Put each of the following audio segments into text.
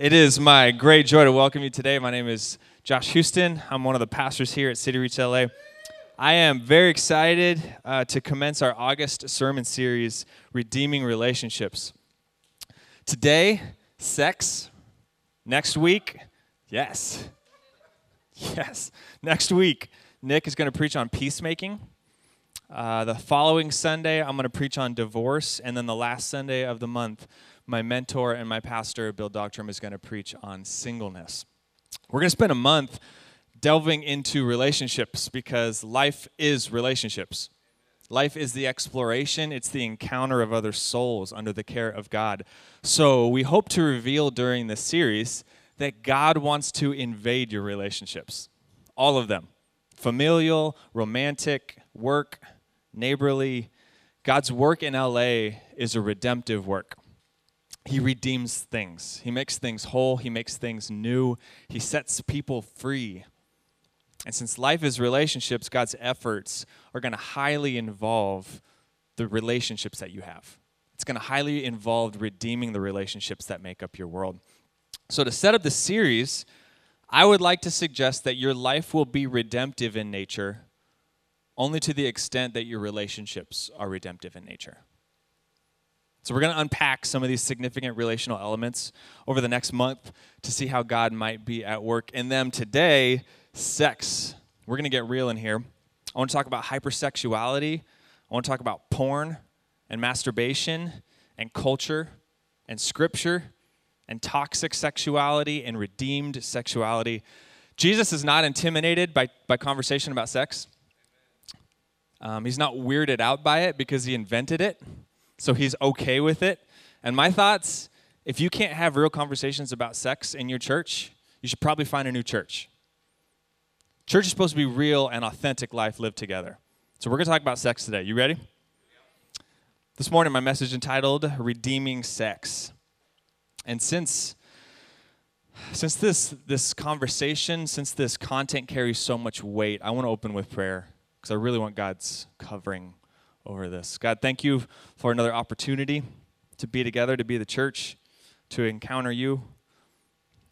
It is my great joy to welcome you today. My name is Josh Houston. I'm one of the pastors here at City Reach LA. I am very excited uh, to commence our August sermon series, Redeeming Relationships. Today, sex. Next week, yes. Yes. Next week, Nick is going to preach on peacemaking. Uh, the following Sunday, I'm going to preach on divorce. And then the last Sunday of the month, my mentor and my pastor, Bill Doctrum, is going to preach on singleness. We're going to spend a month delving into relationships because life is relationships. Life is the exploration, it's the encounter of other souls under the care of God. So, we hope to reveal during this series that God wants to invade your relationships, all of them familial, romantic, work, neighborly. God's work in LA is a redemptive work. He redeems things. He makes things whole. He makes things new. He sets people free. And since life is relationships, God's efforts are going to highly involve the relationships that you have. It's going to highly involve redeeming the relationships that make up your world. So, to set up the series, I would like to suggest that your life will be redemptive in nature only to the extent that your relationships are redemptive in nature. So, we're going to unpack some of these significant relational elements over the next month to see how God might be at work in them. Today, sex. We're going to get real in here. I want to talk about hypersexuality. I want to talk about porn and masturbation and culture and scripture and toxic sexuality and redeemed sexuality. Jesus is not intimidated by, by conversation about sex. Um, he's not weirded out by it because he invented it so he's okay with it. And my thoughts if you can't have real conversations about sex in your church, you should probably find a new church. Church is supposed to be real and authentic life lived together. So we're going to talk about sex today. You ready? This morning, my message entitled Redeeming Sex. And since since this this conversation, since this content carries so much weight, I want to open with prayer because I really want God's covering over this. God, thank you for another opportunity to be together, to be the church, to encounter you.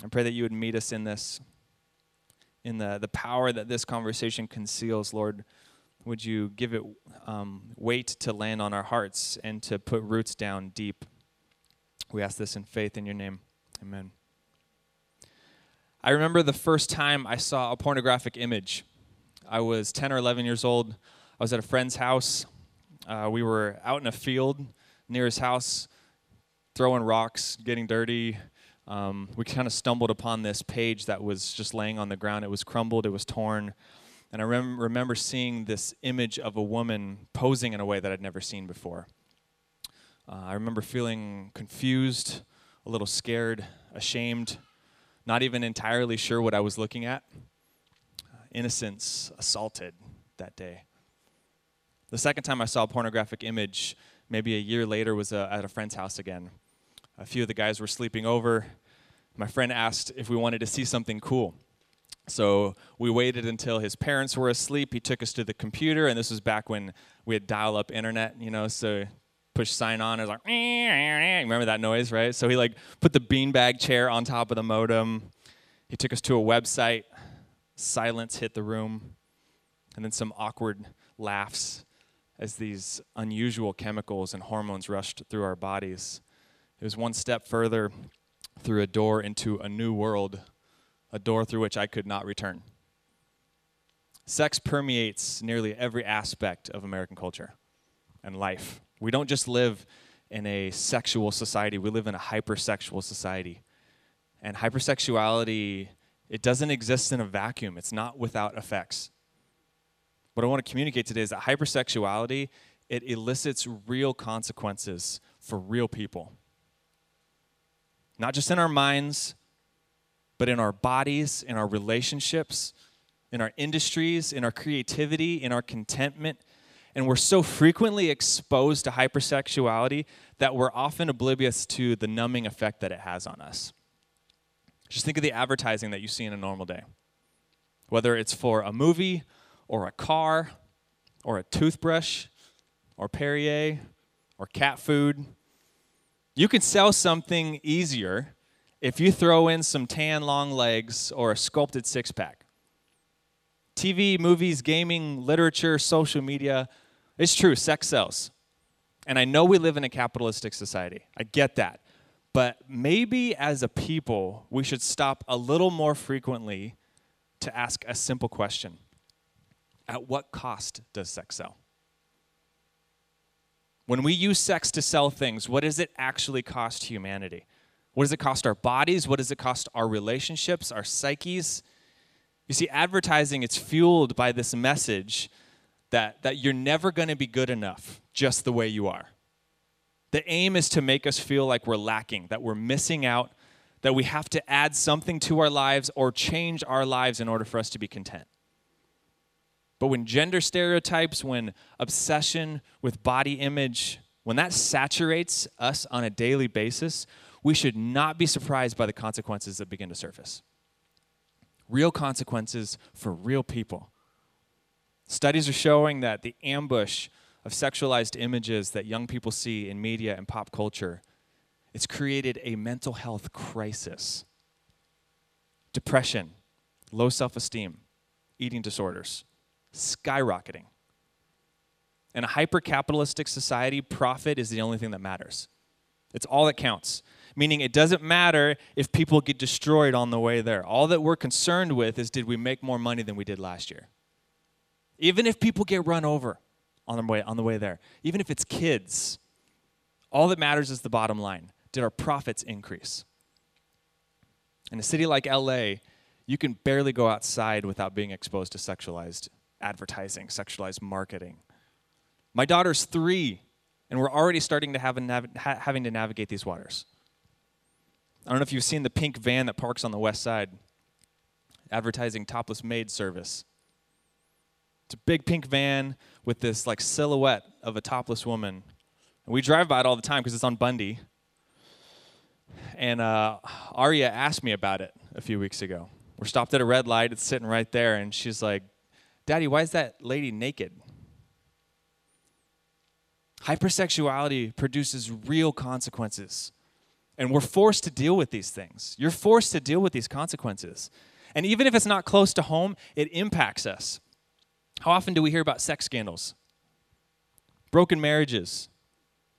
I pray that you would meet us in this, in the, the power that this conversation conceals, Lord. Would you give it um, weight to land on our hearts and to put roots down deep? We ask this in faith in your name. Amen. I remember the first time I saw a pornographic image. I was 10 or 11 years old. I was at a friend's house. Uh, we were out in a field near his house, throwing rocks, getting dirty. Um, we kind of stumbled upon this page that was just laying on the ground. It was crumbled, it was torn. And I rem- remember seeing this image of a woman posing in a way that I'd never seen before. Uh, I remember feeling confused, a little scared, ashamed, not even entirely sure what I was looking at. Uh, innocence assaulted that day. The second time I saw a pornographic image, maybe a year later, was uh, at a friend's house again. A few of the guys were sleeping over. My friend asked if we wanted to see something cool. So we waited until his parents were asleep. He took us to the computer, and this was back when we had dial up internet, you know, so push sign on. It was like, remember that noise, right? So he like put the beanbag chair on top of the modem. He took us to a website. Silence hit the room, and then some awkward laughs as these unusual chemicals and hormones rushed through our bodies. It was one step further through a door into a new world, a door through which I could not return. Sex permeates nearly every aspect of American culture and life. We don't just live in a sexual society, we live in a hypersexual society. And hypersexuality, it doesn't exist in a vacuum, it's not without effects what I want to communicate today is that hypersexuality it elicits real consequences for real people. Not just in our minds, but in our bodies, in our relationships, in our industries, in our creativity, in our contentment. And we're so frequently exposed to hypersexuality that we're often oblivious to the numbing effect that it has on us. Just think of the advertising that you see in a normal day. Whether it's for a movie or a car or a toothbrush or Perrier or cat food. You can sell something easier if you throw in some tan long legs or a sculpted six pack. TV, movies, gaming, literature, social media, it's true, sex sells. And I know we live in a capitalistic society. I get that. But maybe as a people, we should stop a little more frequently to ask a simple question At what cost does sex sell? When we use sex to sell things, what does it actually cost humanity? What does it cost our bodies? What does it cost our relationships, our psyches? You see, advertising, it's fueled by this message that, that you're never going to be good enough just the way you are. The aim is to make us feel like we're lacking, that we're missing out, that we have to add something to our lives or change our lives in order for us to be content. But when gender stereotypes, when obsession with body image, when that saturates us on a daily basis, we should not be surprised by the consequences that begin to surface. Real consequences for real people. Studies are showing that the ambush of sexualized images that young people see in media and pop culture, it's created a mental health crisis. Depression, low self-esteem, eating disorders, skyrocketing. In a hyper capitalistic society, profit is the only thing that matters. It's all that counts. Meaning, it doesn't matter if people get destroyed on the way there. All that we're concerned with is did we make more money than we did last year? Even if people get run over on the way, on the way there, even if it's kids, all that matters is the bottom line. Did our profits increase? In a city like LA, you can barely go outside without being exposed to sexualized advertising, sexualized marketing. My daughter's three, and we're already starting to have nav- ha- having to navigate these waters. I don't know if you've seen the pink van that parks on the west side, advertising topless maid service. It's a big pink van with this like silhouette of a topless woman. And we drive by it all the time because it's on Bundy. And uh, Aria asked me about it a few weeks ago. We're stopped at a red light. It's sitting right there, and she's like, Daddy, why is that lady naked? Hypersexuality produces real consequences. And we're forced to deal with these things. You're forced to deal with these consequences. And even if it's not close to home, it impacts us. How often do we hear about sex scandals? Broken marriages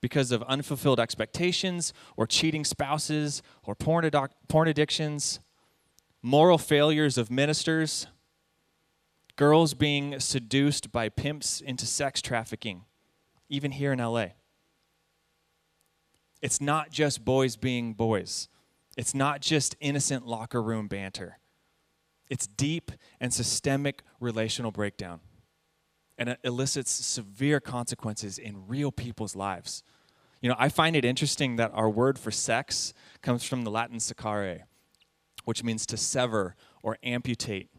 because of unfulfilled expectations or cheating spouses or porn, porn addictions, moral failures of ministers girls being seduced by pimps into sex trafficking, even here in LA. It's not just boys being boys, it's not just innocent locker room banter. It's deep and systemic relational breakdown. And it elicits severe consequences in real people's lives. You know, I find it interesting that our word for sex comes from the Latin secare, which means to sever or amputate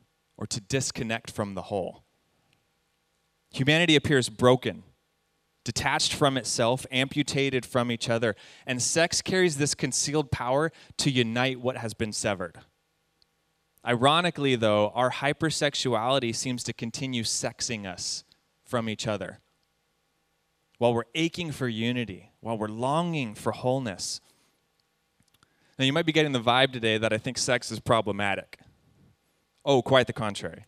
or to disconnect from the whole. Humanity appears broken, detached from itself, amputated from each other, and sex carries this concealed power to unite what has been severed. Ironically, though, our hypersexuality seems to continue sexing us from each other. While we're aching for unity, while we're longing for wholeness. Now, you might be getting the vibe today that I think sex is problematic. Oh, quite the contrary.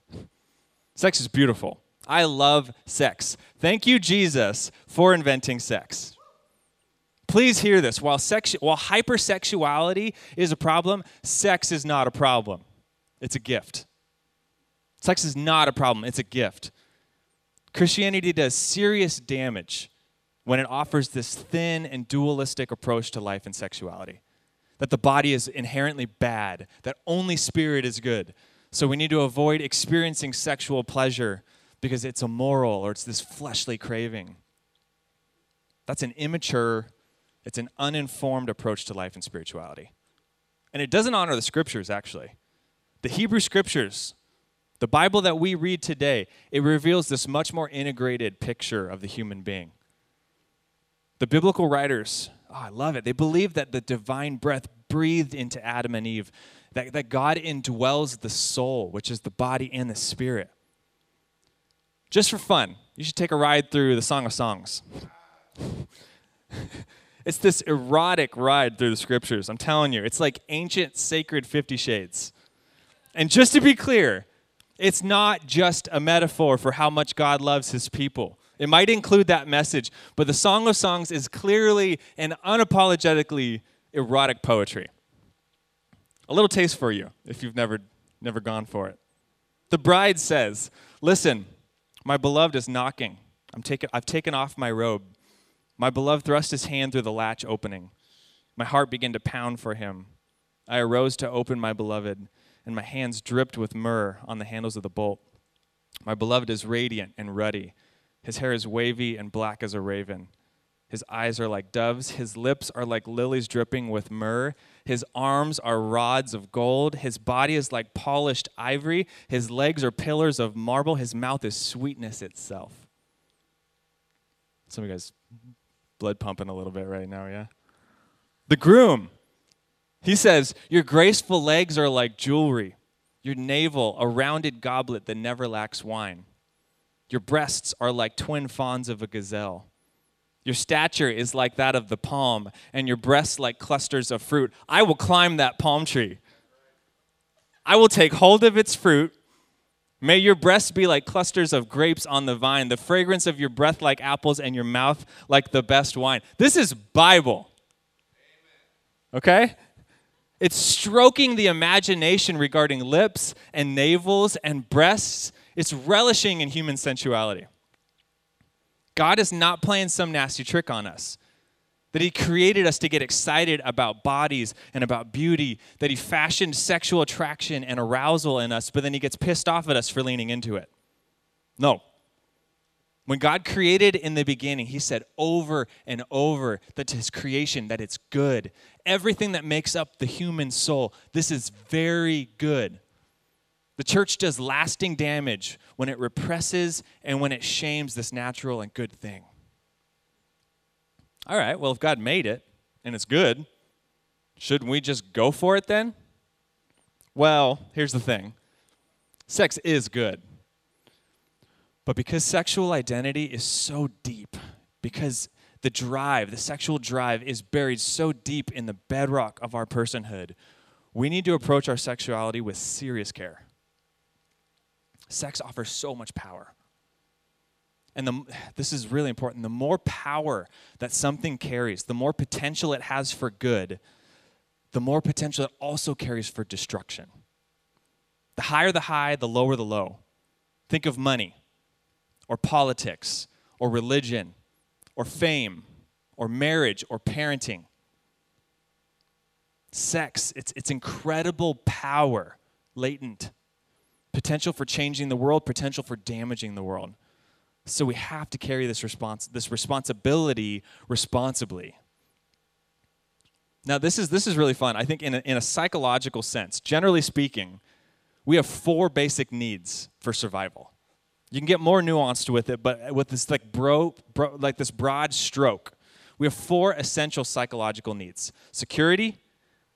Sex is beautiful. I love sex. Thank you, Jesus, for inventing sex. Please hear this. While, while hypersexuality is a problem, sex is not a problem. It's a gift. Sex is not a problem, it's a gift. Christianity does serious damage when it offers this thin and dualistic approach to life and sexuality. That the body is inherently bad, that only spirit is good, so we need to avoid experiencing sexual pleasure because it's immoral or it's this fleshly craving. That's an immature, it's an uninformed approach to life and spirituality. And it doesn't honor the scriptures, actually. The Hebrew scriptures, the Bible that we read today, it reveals this much more integrated picture of the human being. The biblical writers, oh, I love it. They believe that the divine breath breathed into Adam and Eve that, that God indwells the soul, which is the body and the spirit. Just for fun, you should take a ride through the Song of Songs. It's this erotic ride through the scriptures. I'm telling you, it's like ancient sacred 50 shades. And just to be clear, it's not just a metaphor for how much God loves his people. It might include that message, but the Song of Songs is clearly and unapologetically erotic poetry. A little taste for you if you've never never gone for it. The bride says, "Listen, my beloved is knocking. I'm taken, I've taken off my robe. My beloved thrust his hand through the latch opening. My heart began to pound for him. I arose to open my beloved, and my hands dripped with myrrh on the handles of the bolt. My beloved is radiant and ruddy. His hair is wavy and black as a raven. His eyes are like doves. His lips are like lilies dripping with myrrh. His arms are rods of gold. His body is like polished ivory. His legs are pillars of marble. His mouth is sweetness itself. Some of you guys blood pumping a little bit right now, yeah? The groom, he says, Your graceful legs are like jewelry, your navel, a rounded goblet that never lacks wine. Your breasts are like twin fawns of a gazelle. Your stature is like that of the palm, and your breasts like clusters of fruit. I will climb that palm tree. I will take hold of its fruit. May your breasts be like clusters of grapes on the vine, the fragrance of your breath like apples, and your mouth like the best wine. This is Bible. Okay? It's stroking the imagination regarding lips and navels and breasts. It's relishing in human sensuality. God is not playing some nasty trick on us. That He created us to get excited about bodies and about beauty, that He fashioned sexual attraction and arousal in us, but then He gets pissed off at us for leaning into it. No. When God created in the beginning, He said over and over that to His creation that it's good. Everything that makes up the human soul, this is very good. The church does lasting damage when it represses and when it shames this natural and good thing. All right, well, if God made it and it's good, shouldn't we just go for it then? Well, here's the thing sex is good. But because sexual identity is so deep, because the drive, the sexual drive, is buried so deep in the bedrock of our personhood, we need to approach our sexuality with serious care sex offers so much power. And the, this is really important. The more power that something carries, the more potential it has for good, the more potential it also carries for destruction. The higher the high, the lower the low. Think of money, or politics, or religion, or fame, or marriage, or parenting. Sex, it's, it's incredible power latent potential for changing the world, potential for damaging the world. So we have to carry this response, this responsibility responsibly. Now, this is, this is really fun. I think, in a, in a psychological sense, generally speaking, we have four basic needs for survival. You can get more nuanced with it, but with this like bro, bro like this broad stroke, we have four essential psychological needs: security,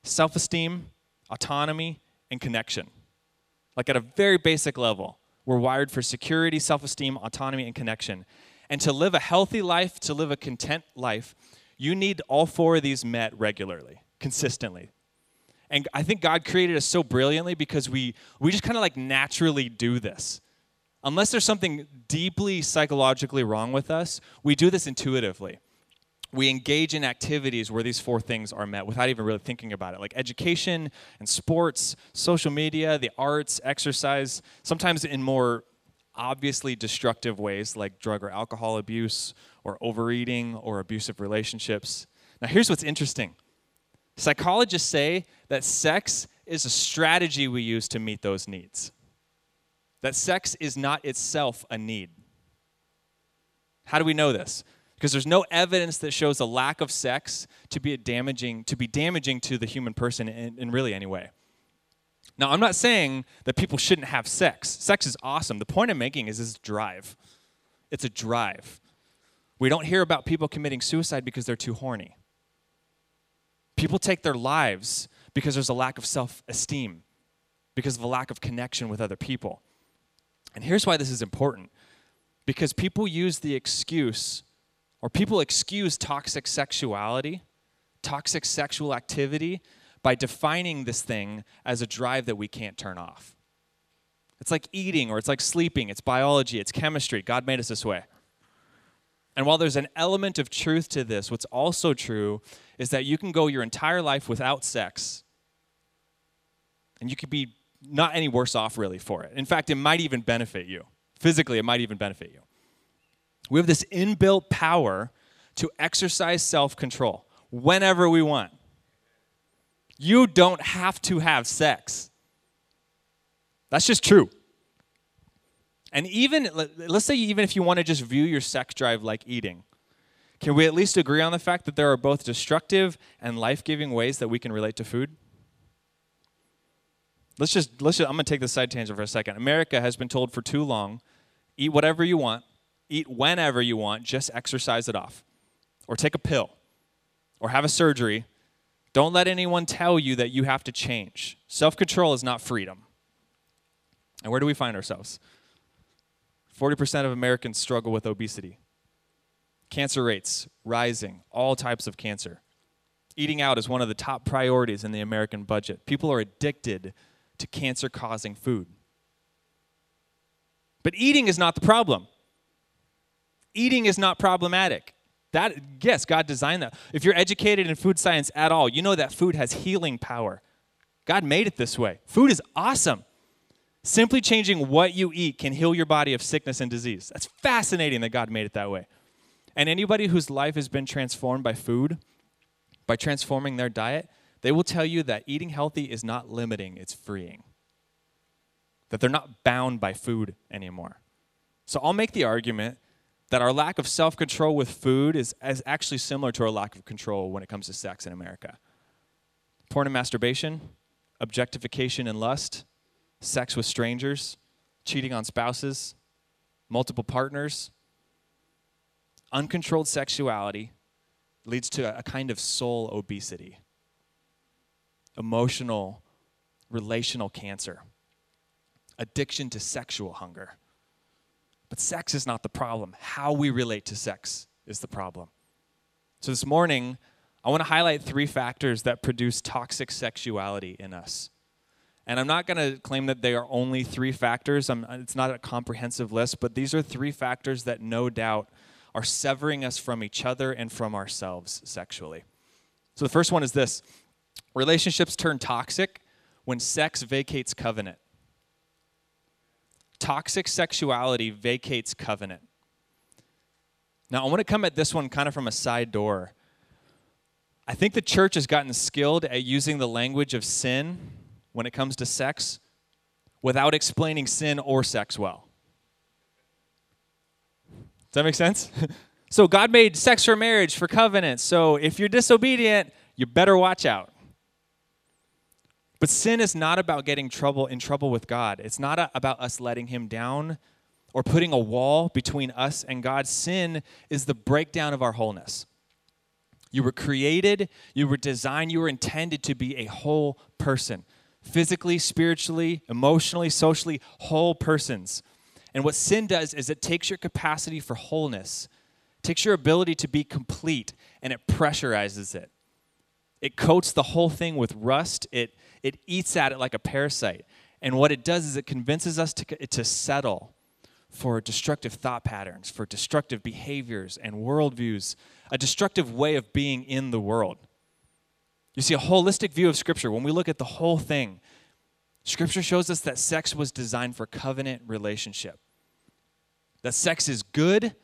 self-esteem, autonomy, and connection. Like at a very basic level, we're wired for security, self esteem, autonomy, and connection. And to live a healthy life, to live a content life, you need all four of these met regularly, consistently. And I think God created us so brilliantly because we, we just kind of like naturally do this. Unless there's something deeply psychologically wrong with us, we do this intuitively we engage in activities where these four things are met without even really thinking about it, like education and sports, social media, the arts, exercise, sometimes in more obviously destructive ways like drug or alcohol abuse or overeating or abusive relationships. Now, here's what's interesting psychologists say that sex is a strategy we use to meet those needs, that sex is not itself a need. How do we know this? Because there's no evidence that shows a lack of sex to be damaging to be damaging to the human person in, in really any way. Now i'm not saying that people shouldn't have sex. Sex is awesome. The point i'm making is this drive. It's a drive. We don't hear about people committing suicide because they're too horny. People take their lives because there's a lack of self-esteem because of a lack of connection with other people. And here's why this is important. Because people use the excuse or people excuse toxic sexuality, toxic sexual activity by defining this thing as a drive that we can't turn off. It's like eating or it's like sleeping, it's biology, it's chemistry. God made us this way. And while there's an element of truth to this, what's also true is that you can go your entire life without sex and you could be not any worse off really for it. In fact, it might even benefit you. Physically, it might even benefit you. We have this inbuilt power to exercise self control whenever we want. You don't have to have sex. That's just true. And even, let's say, even if you want to just view your sex drive like eating, can we at least agree on the fact that there are both destructive and life giving ways that we can relate to food? Let's just, let's just, I'm going to take the side tangent for a second. America has been told for too long eat whatever you want, eat whenever you want, just exercise it off. Or take a pill, or have a surgery. Don't let anyone tell you that you have to change. Self control is not freedom. And where do we find ourselves? 40% of Americans struggle with obesity. Cancer rates rising, all types of cancer. Eating out is one of the top priorities in the American budget. People are addicted to cancer causing food. But eating is not the problem. Eating is not problematic. That yes, God designed that. If you're educated in food science at all, you know that food has healing power. God made it this way. Food is awesome. Simply changing what you eat can heal your body of sickness and disease. That's fascinating that God made it that way. And anybody whose life has been transformed by food, by transforming their diet, they will tell you that eating healthy is not limiting, it's freeing. That they're not bound by food anymore. So I'll make the argument that our lack of self control with food is, is actually similar to our lack of control when it comes to sex in America. Porn and masturbation, objectification and lust, sex with strangers, cheating on spouses, multiple partners, uncontrolled sexuality leads to a kind of soul obesity emotional, relational cancer, addiction to sexual hunger. But sex is not the problem. How we relate to sex is the problem. So this morning, I want to highlight three factors that produce toxic sexuality in us. And I'm not going to claim that they are only three factors. I'm, it's not a comprehensive list, but these are three factors that no doubt are severing us from each other and from ourselves sexually. So the first one is this Relationships turn toxic when sex vacates covenant. Toxic sexuality vacates covenant. Now, I want to come at this one kind of from a side door. I think the church has gotten skilled at using the language of sin when it comes to sex without explaining sin or sex well. Does that make sense? so, God made sex for marriage, for covenant. So, if you're disobedient, you better watch out. But sin is not about getting trouble in trouble with God. It's not a, about us letting him down or putting a wall between us and God. Sin is the breakdown of our wholeness. You were created, you were designed, you were intended to be a whole person. Physically, spiritually, emotionally, socially, whole persons. And what sin does is it takes your capacity for wholeness, takes your ability to be complete, and it pressurizes it. It coats the whole thing with rust. It it eats at it like a parasite. And what it does is it convinces us to, to settle for destructive thought patterns, for destructive behaviors and worldviews, a destructive way of being in the world. You see, a holistic view of Scripture, when we look at the whole thing, Scripture shows us that sex was designed for covenant relationship. That sex is good,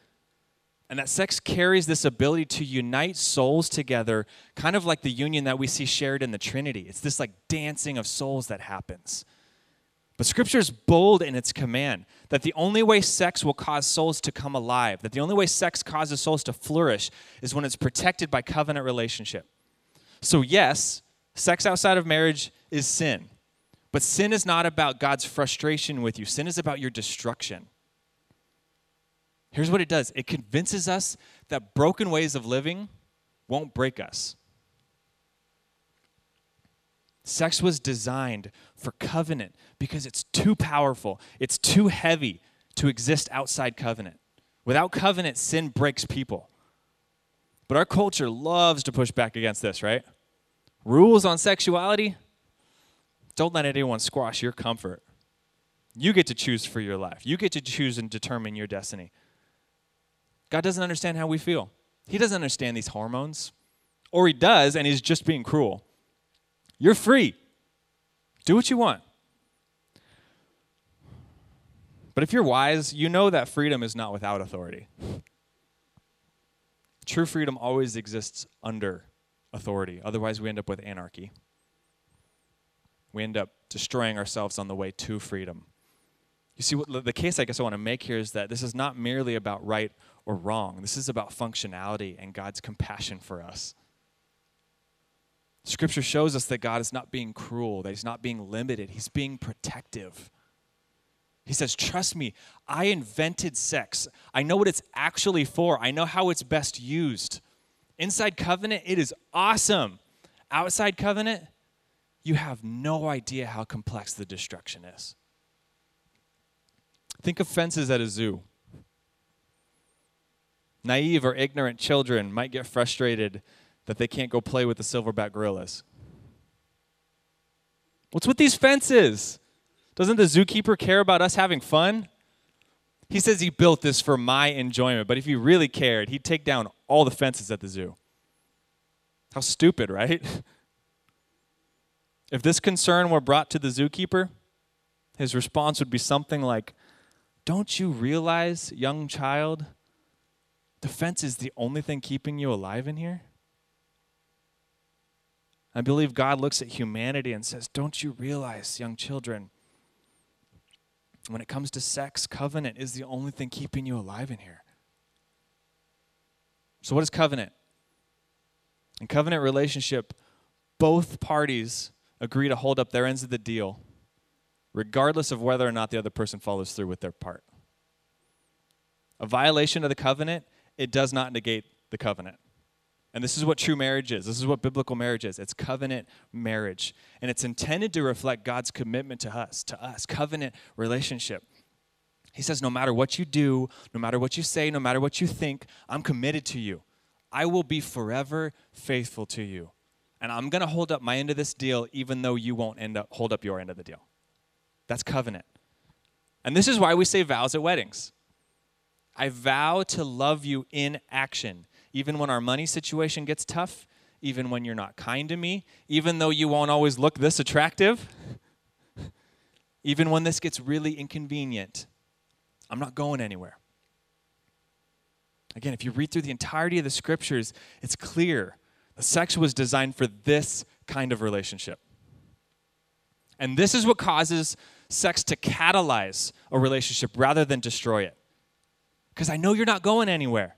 and that sex carries this ability to unite souls together, kind of like the union that we see shared in the Trinity. It's this like dancing of souls that happens. But scripture is bold in its command that the only way sex will cause souls to come alive, that the only way sex causes souls to flourish is when it's protected by covenant relationship. So, yes, sex outside of marriage is sin. But sin is not about God's frustration with you, sin is about your destruction. Here's what it does it convinces us that broken ways of living won't break us. Sex was designed for covenant because it's too powerful, it's too heavy to exist outside covenant. Without covenant, sin breaks people. But our culture loves to push back against this, right? Rules on sexuality? Don't let anyone squash your comfort. You get to choose for your life. You get to choose and determine your destiny. God doesn't understand how we feel. He doesn't understand these hormones. Or he does, and he's just being cruel. You're free. Do what you want. But if you're wise, you know that freedom is not without authority. True freedom always exists under authority. Otherwise, we end up with anarchy. We end up destroying ourselves on the way to freedom. You see, the case I guess I want to make here is that this is not merely about right or wrong. This is about functionality and God's compassion for us. Scripture shows us that God is not being cruel, that He's not being limited, He's being protective. He says, Trust me, I invented sex. I know what it's actually for, I know how it's best used. Inside covenant, it is awesome. Outside covenant, you have no idea how complex the destruction is. Think of fences at a zoo. Naive or ignorant children might get frustrated that they can't go play with the silverback gorillas. What's with these fences? Doesn't the zookeeper care about us having fun? He says he built this for my enjoyment, but if he really cared, he'd take down all the fences at the zoo. How stupid, right? If this concern were brought to the zookeeper, his response would be something like, Don't you realize, young child, the fence is the only thing keeping you alive in here? I believe God looks at humanity and says, Don't you realize, young children, when it comes to sex, covenant is the only thing keeping you alive in here. So, what is covenant? In covenant relationship, both parties agree to hold up their ends of the deal, regardless of whether or not the other person follows through with their part. A violation of the covenant, it does not negate the covenant. And this is what true marriage is. This is what biblical marriage is. It's covenant marriage. And it's intended to reflect God's commitment to us, to us, covenant relationship. He says, No matter what you do, no matter what you say, no matter what you think, I'm committed to you. I will be forever faithful to you. And I'm going to hold up my end of this deal, even though you won't end up hold up your end of the deal. That's covenant. And this is why we say vows at weddings. I vow to love you in action even when our money situation gets tough, even when you're not kind to me, even though you won't always look this attractive, even when this gets really inconvenient, I'm not going anywhere. Again, if you read through the entirety of the scriptures, it's clear the sex was designed for this kind of relationship. And this is what causes sex to catalyze a relationship rather than destroy it. Because I know you're not going anywhere.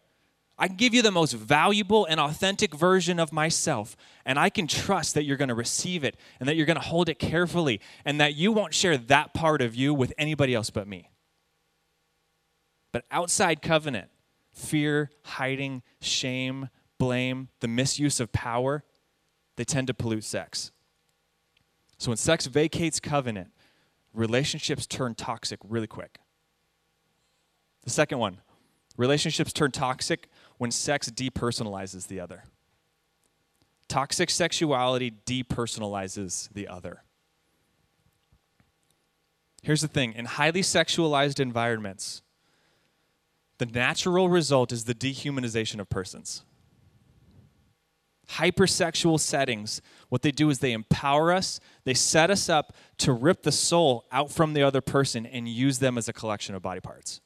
I can give you the most valuable and authentic version of myself, and I can trust that you're going to receive it and that you're going to hold it carefully and that you won't share that part of you with anybody else but me. But outside covenant, fear, hiding, shame, blame, the misuse of power, they tend to pollute sex. So when sex vacates covenant, relationships turn toxic really quick. The second one, relationships turn toxic when sex depersonalizes the other. Toxic sexuality depersonalizes the other. Here's the thing in highly sexualized environments, the natural result is the dehumanization of persons. Hypersexual settings, what they do is they empower us, they set us up to rip the soul out from the other person and use them as a collection of body parts.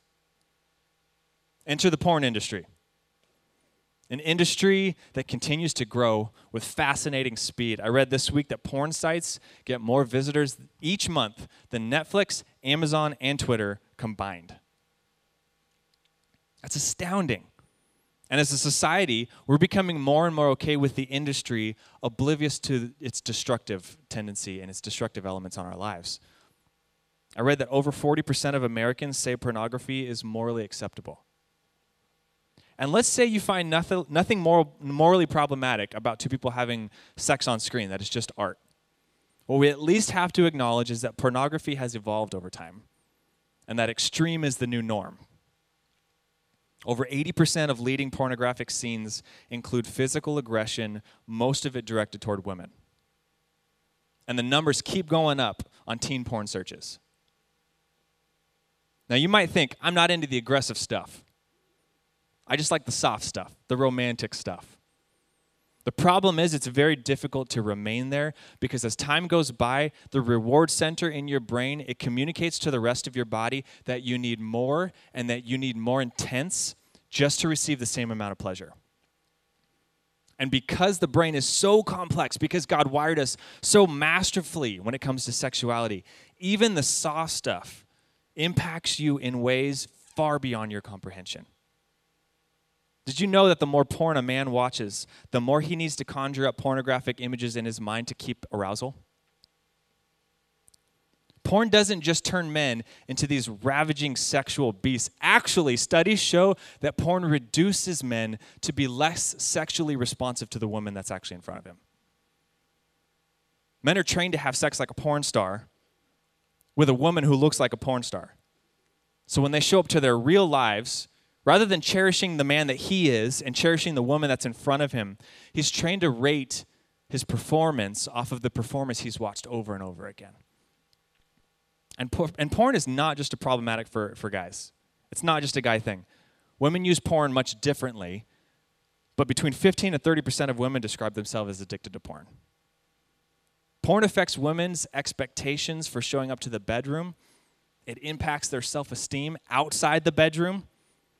Enter the porn industry an industry that continues to grow with fascinating speed. I read this week that porn sites get more visitors each month than Netflix, Amazon, and Twitter combined. That's astounding. And as a society, we're becoming more and more okay with the industry, oblivious to its destructive tendency and its destructive elements on our lives. I read that over 40% of Americans say pornography is morally acceptable. And let's say you find nothing, nothing moral, morally problematic about two people having sex on screen, that is just art. What we at least have to acknowledge is that pornography has evolved over time, and that extreme is the new norm. Over 80% of leading pornographic scenes include physical aggression, most of it directed toward women. And the numbers keep going up on teen porn searches. Now, you might think, I'm not into the aggressive stuff. I just like the soft stuff, the romantic stuff. The problem is, it's very difficult to remain there because as time goes by, the reward center in your brain, it communicates to the rest of your body that you need more and that you need more intense just to receive the same amount of pleasure. And because the brain is so complex, because God wired us so masterfully when it comes to sexuality, even the soft stuff impacts you in ways far beyond your comprehension. Did you know that the more porn a man watches, the more he needs to conjure up pornographic images in his mind to keep arousal? Porn doesn't just turn men into these ravaging sexual beasts. Actually, studies show that porn reduces men to be less sexually responsive to the woman that's actually in front of him. Men are trained to have sex like a porn star with a woman who looks like a porn star. So when they show up to their real lives, Rather than cherishing the man that he is and cherishing the woman that's in front of him, he's trained to rate his performance off of the performance he's watched over and over again. And, por- and porn is not just a problematic for, for guys. It's not just a guy thing. Women use porn much differently, but between 15 and 30% of women describe themselves as addicted to porn. Porn affects women's expectations for showing up to the bedroom. It impacts their self esteem outside the bedroom.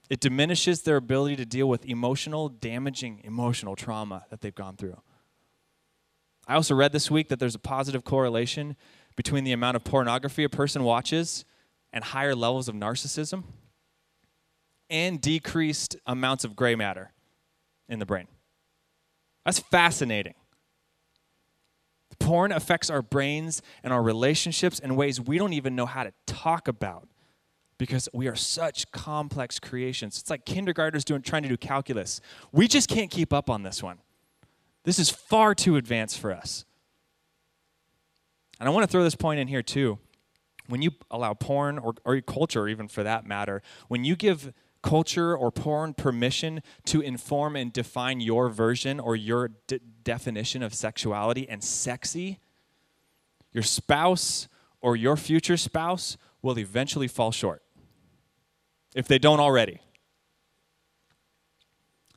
It diminishes their ability to deal with emotional, damaging emotional trauma that they've gone through. I also read this week that there's a positive correlation between the amount of pornography a person watches and higher levels of narcissism and decreased amounts of gray matter in the brain. That's fascinating. Porn affects our brains and our relationships in ways we don't even know how to talk about because we are such complex creations. It's like kindergartners doing trying to do calculus. We just can't keep up on this one. This is far too advanced for us. And I want to throw this point in here too. When you allow porn or, or culture, even for that matter, when you give culture or porn permission to inform and define your version or your de- definition of sexuality and sexy, your spouse or your future spouse will eventually fall short if they don't already.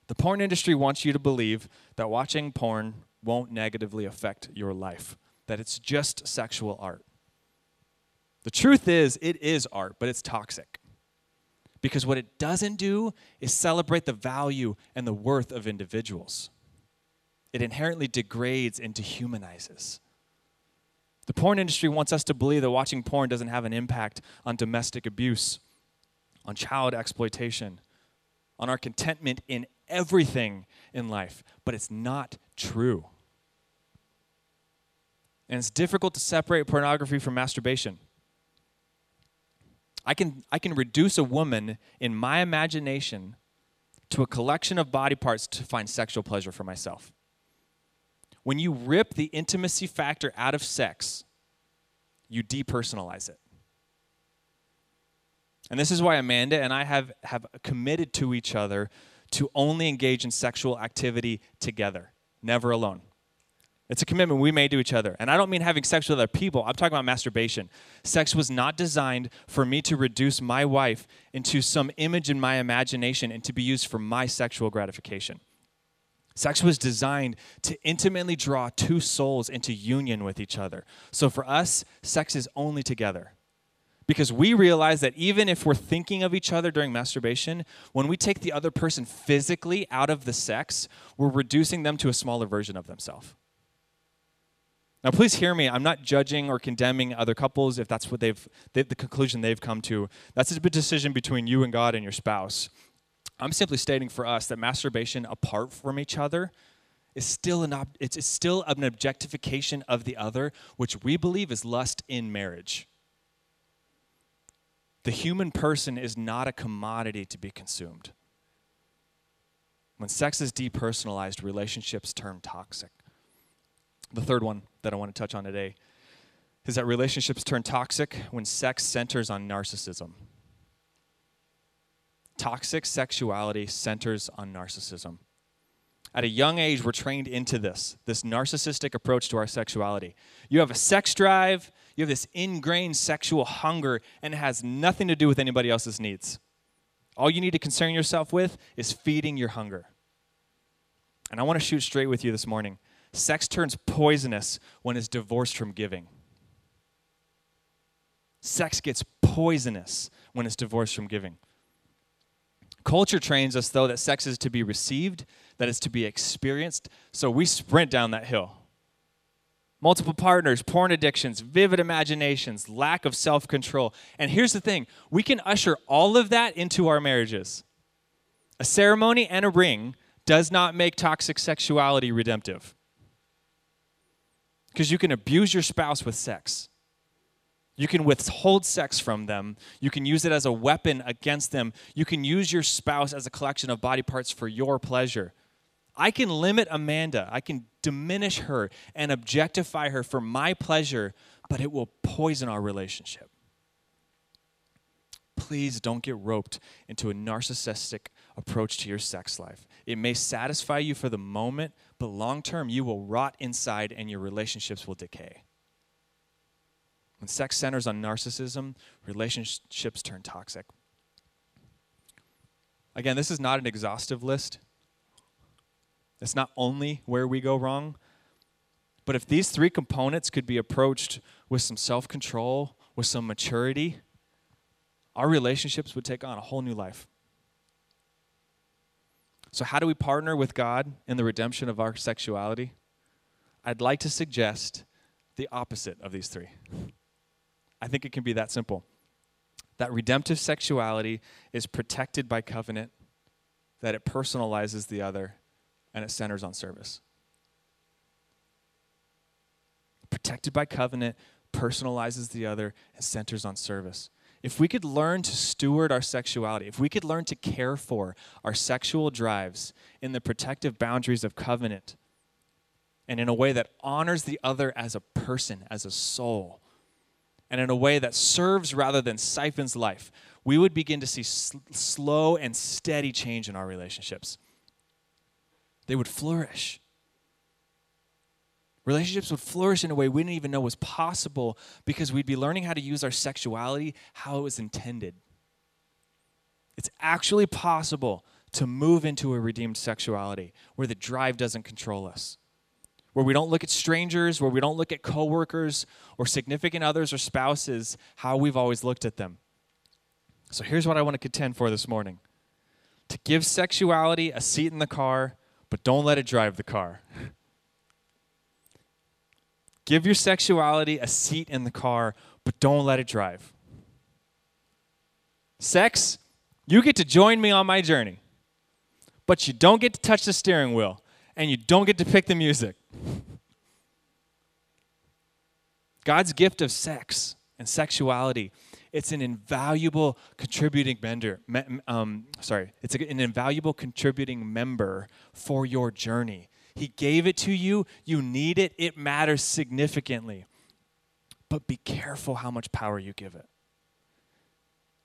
The porn industry wants you to believe that watching porn won't negatively affect your life, that it's just sexual art. The truth is, it is art, but it's toxic. Because what it doesn't do is celebrate the value and the worth of individuals. It inherently degrades and dehumanizes. The porn industry wants us to believe that watching porn doesn't have an impact on domestic abuse on child exploitation, on our contentment in everything in life. But it's not true. And it's difficult to separate pornography from masturbation. I can, I can reduce a woman in my imagination to a collection of body parts to find sexual pleasure for myself. When you rip the intimacy factor out of sex, you depersonalize it. And this is why Amanda and I have, have committed to each other to only engage in sexual activity together, never alone. It's a commitment we made to each other. And I don't mean having sex with other people, I'm talking about masturbation. Sex was not designed for me to reduce my wife into some image in my imagination and to be used for my sexual gratification. Sex was designed to intimately draw two souls into union with each other. So for us, sex is only together because we realize that even if we're thinking of each other during masturbation, when we take the other person physically out of the sex, we're reducing them to a smaller version of themselves. Now, please hear me. I'm not judging or condemning other couples if that's what they've, they, the conclusion they've come to. That's a decision between you and God and your spouse. I'm simply stating for us that masturbation apart from each other is still an, ob- it's, it's still an objectification of the other, which we believe is lust in marriage. The human person is not a commodity to be consumed. When sex is depersonalized, relationships turn toxic. The third one that I want to touch on today is that relationships turn toxic when sex centers on narcissism. toxic sexuality centers on narcissism. At a young age, we're trained into this, this narcissistic approach to our sexuality. You have a sex drive, you have this ingrained sexual hunger, and it has nothing to do with anybody else's needs. All you need to concern yourself with is feeding your hunger. And I want to shoot straight with you this morning. Sex turns poisonous when it's divorced from giving. Sex gets poisonous when it's divorced from giving. Culture trains us, though, that sex is to be received, that it's to be experienced, so we sprint down that hill. Multiple partners, porn addictions, vivid imaginations, lack of self control. And here's the thing we can usher all of that into our marriages. A ceremony and a ring does not make toxic sexuality redemptive. Because you can abuse your spouse with sex. You can withhold sex from them. You can use it as a weapon against them. You can use your spouse as a collection of body parts for your pleasure. I can limit Amanda, I can diminish her and objectify her for my pleasure, but it will poison our relationship. Please don't get roped into a narcissistic approach to your sex life. It may satisfy you for the moment, but long term, you will rot inside and your relationships will decay. When sex centers on narcissism, relationships turn toxic. Again, this is not an exhaustive list. It's not only where we go wrong, but if these three components could be approached with some self control, with some maturity, our relationships would take on a whole new life. So, how do we partner with God in the redemption of our sexuality? I'd like to suggest the opposite of these three. I think it can be that simple. That redemptive sexuality is protected by covenant, that it personalizes the other, and it centers on service. Protected by covenant, personalizes the other, and centers on service. If we could learn to steward our sexuality, if we could learn to care for our sexual drives in the protective boundaries of covenant, and in a way that honors the other as a person, as a soul, and in a way that serves rather than siphons life, we would begin to see sl- slow and steady change in our relationships they would flourish. Relationships would flourish in a way we didn't even know was possible because we'd be learning how to use our sexuality how it was intended. It's actually possible to move into a redeemed sexuality where the drive doesn't control us. Where we don't look at strangers, where we don't look at coworkers or significant others or spouses how we've always looked at them. So here's what I want to contend for this morning. To give sexuality a seat in the car but don't let it drive the car. Give your sexuality a seat in the car, but don't let it drive. Sex, you get to join me on my journey, but you don't get to touch the steering wheel and you don't get to pick the music. God's gift of sex and sexuality it's an invaluable contributing member. Um, sorry, it's an invaluable contributing member for your journey. He gave it to you. You need it. It matters significantly. But be careful how much power you give it.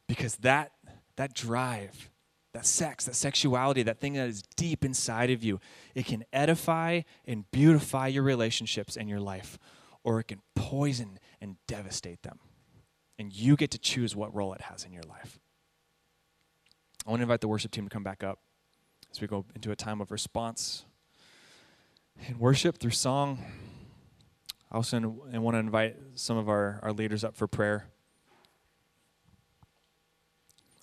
Because that, that drive, that sex, that sexuality, that thing that is deep inside of you, it can edify and beautify your relationships and your life, or it can poison and devastate them and you get to choose what role it has in your life. I want to invite the worship team to come back up as we go into a time of response and worship through song. I also want to invite some of our, our leaders up for prayer.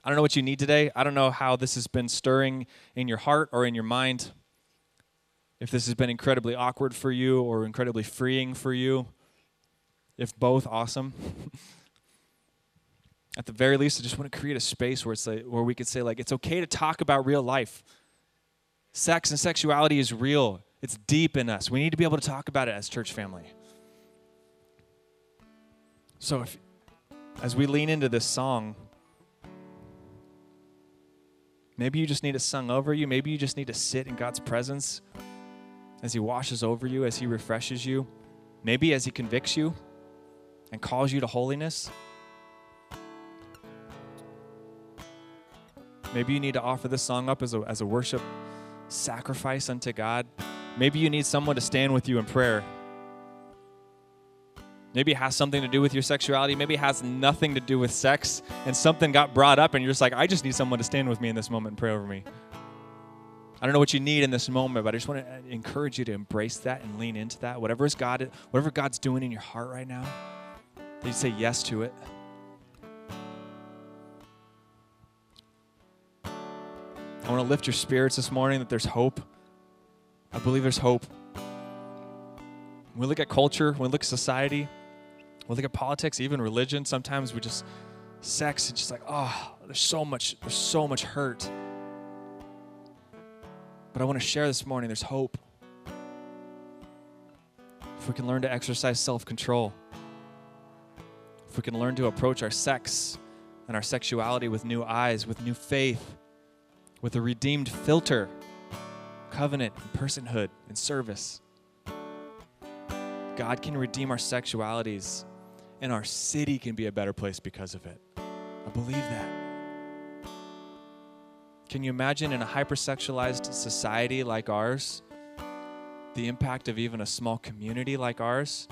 I don't know what you need today. I don't know how this has been stirring in your heart or in your mind. If this has been incredibly awkward for you or incredibly freeing for you. If both, awesome. at the very least, I just want to create a space where it's like, where we could say like it's okay to talk about real life. Sex and sexuality is real. It's deep in us. We need to be able to talk about it as church family. So if as we lean into this song, maybe you just need it sung over you. Maybe you just need to sit in God's presence as He washes over you, as He refreshes you. Maybe as He convicts you and calls you to holiness. Maybe you need to offer this song up as a, as a worship sacrifice unto God. Maybe you need someone to stand with you in prayer. Maybe it has something to do with your sexuality. Maybe it has nothing to do with sex, and something got brought up, and you're just like, I just need someone to stand with me in this moment and pray over me. I don't know what you need in this moment, but I just want to uh, encourage you to embrace that and lean into that. Whatever is God, whatever God's doing in your heart right now, you say yes to it. I want to lift your spirits this morning that there's hope. I believe there's hope. When we look at culture, when we look at society, when we look at politics, even religion, sometimes we just sex it's just like, oh, there's so much, there's so much hurt. But I want to share this morning, there's hope. If we can learn to exercise self-control, if we can learn to approach our sex and our sexuality with new eyes, with new faith, with a redeemed filter, covenant, and personhood, and service. God can redeem our sexualities, and our city can be a better place because of it. I believe that. Can you imagine in a hypersexualized society like ours, the impact of even a small community like ours,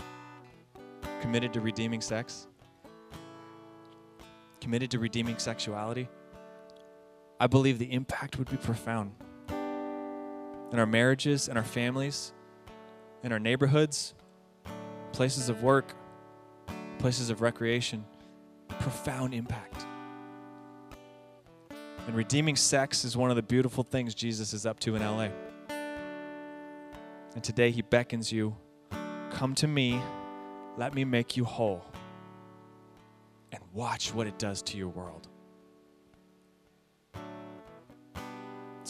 committed to redeeming sex? Committed to redeeming sexuality? I believe the impact would be profound in our marriages, in our families, in our neighborhoods, places of work, places of recreation. Profound impact. And redeeming sex is one of the beautiful things Jesus is up to in LA. And today he beckons you come to me, let me make you whole, and watch what it does to your world.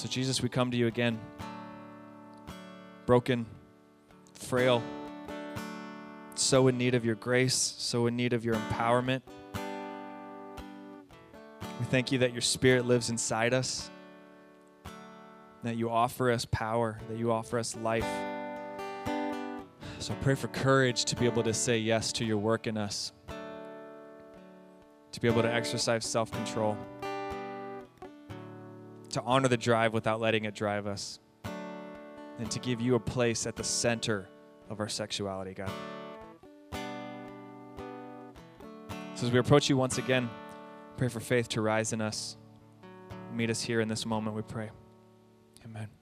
So, Jesus, we come to you again, broken, frail, so in need of your grace, so in need of your empowerment. We thank you that your spirit lives inside us, that you offer us power, that you offer us life. So I pray for courage to be able to say yes to your work in us, to be able to exercise self control to honor the drive without letting it drive us, and to give you a place at the center of our sexuality, God. So as we approach you once again, pray for faith to rise in us. Meet us here in this moment, we pray. Amen.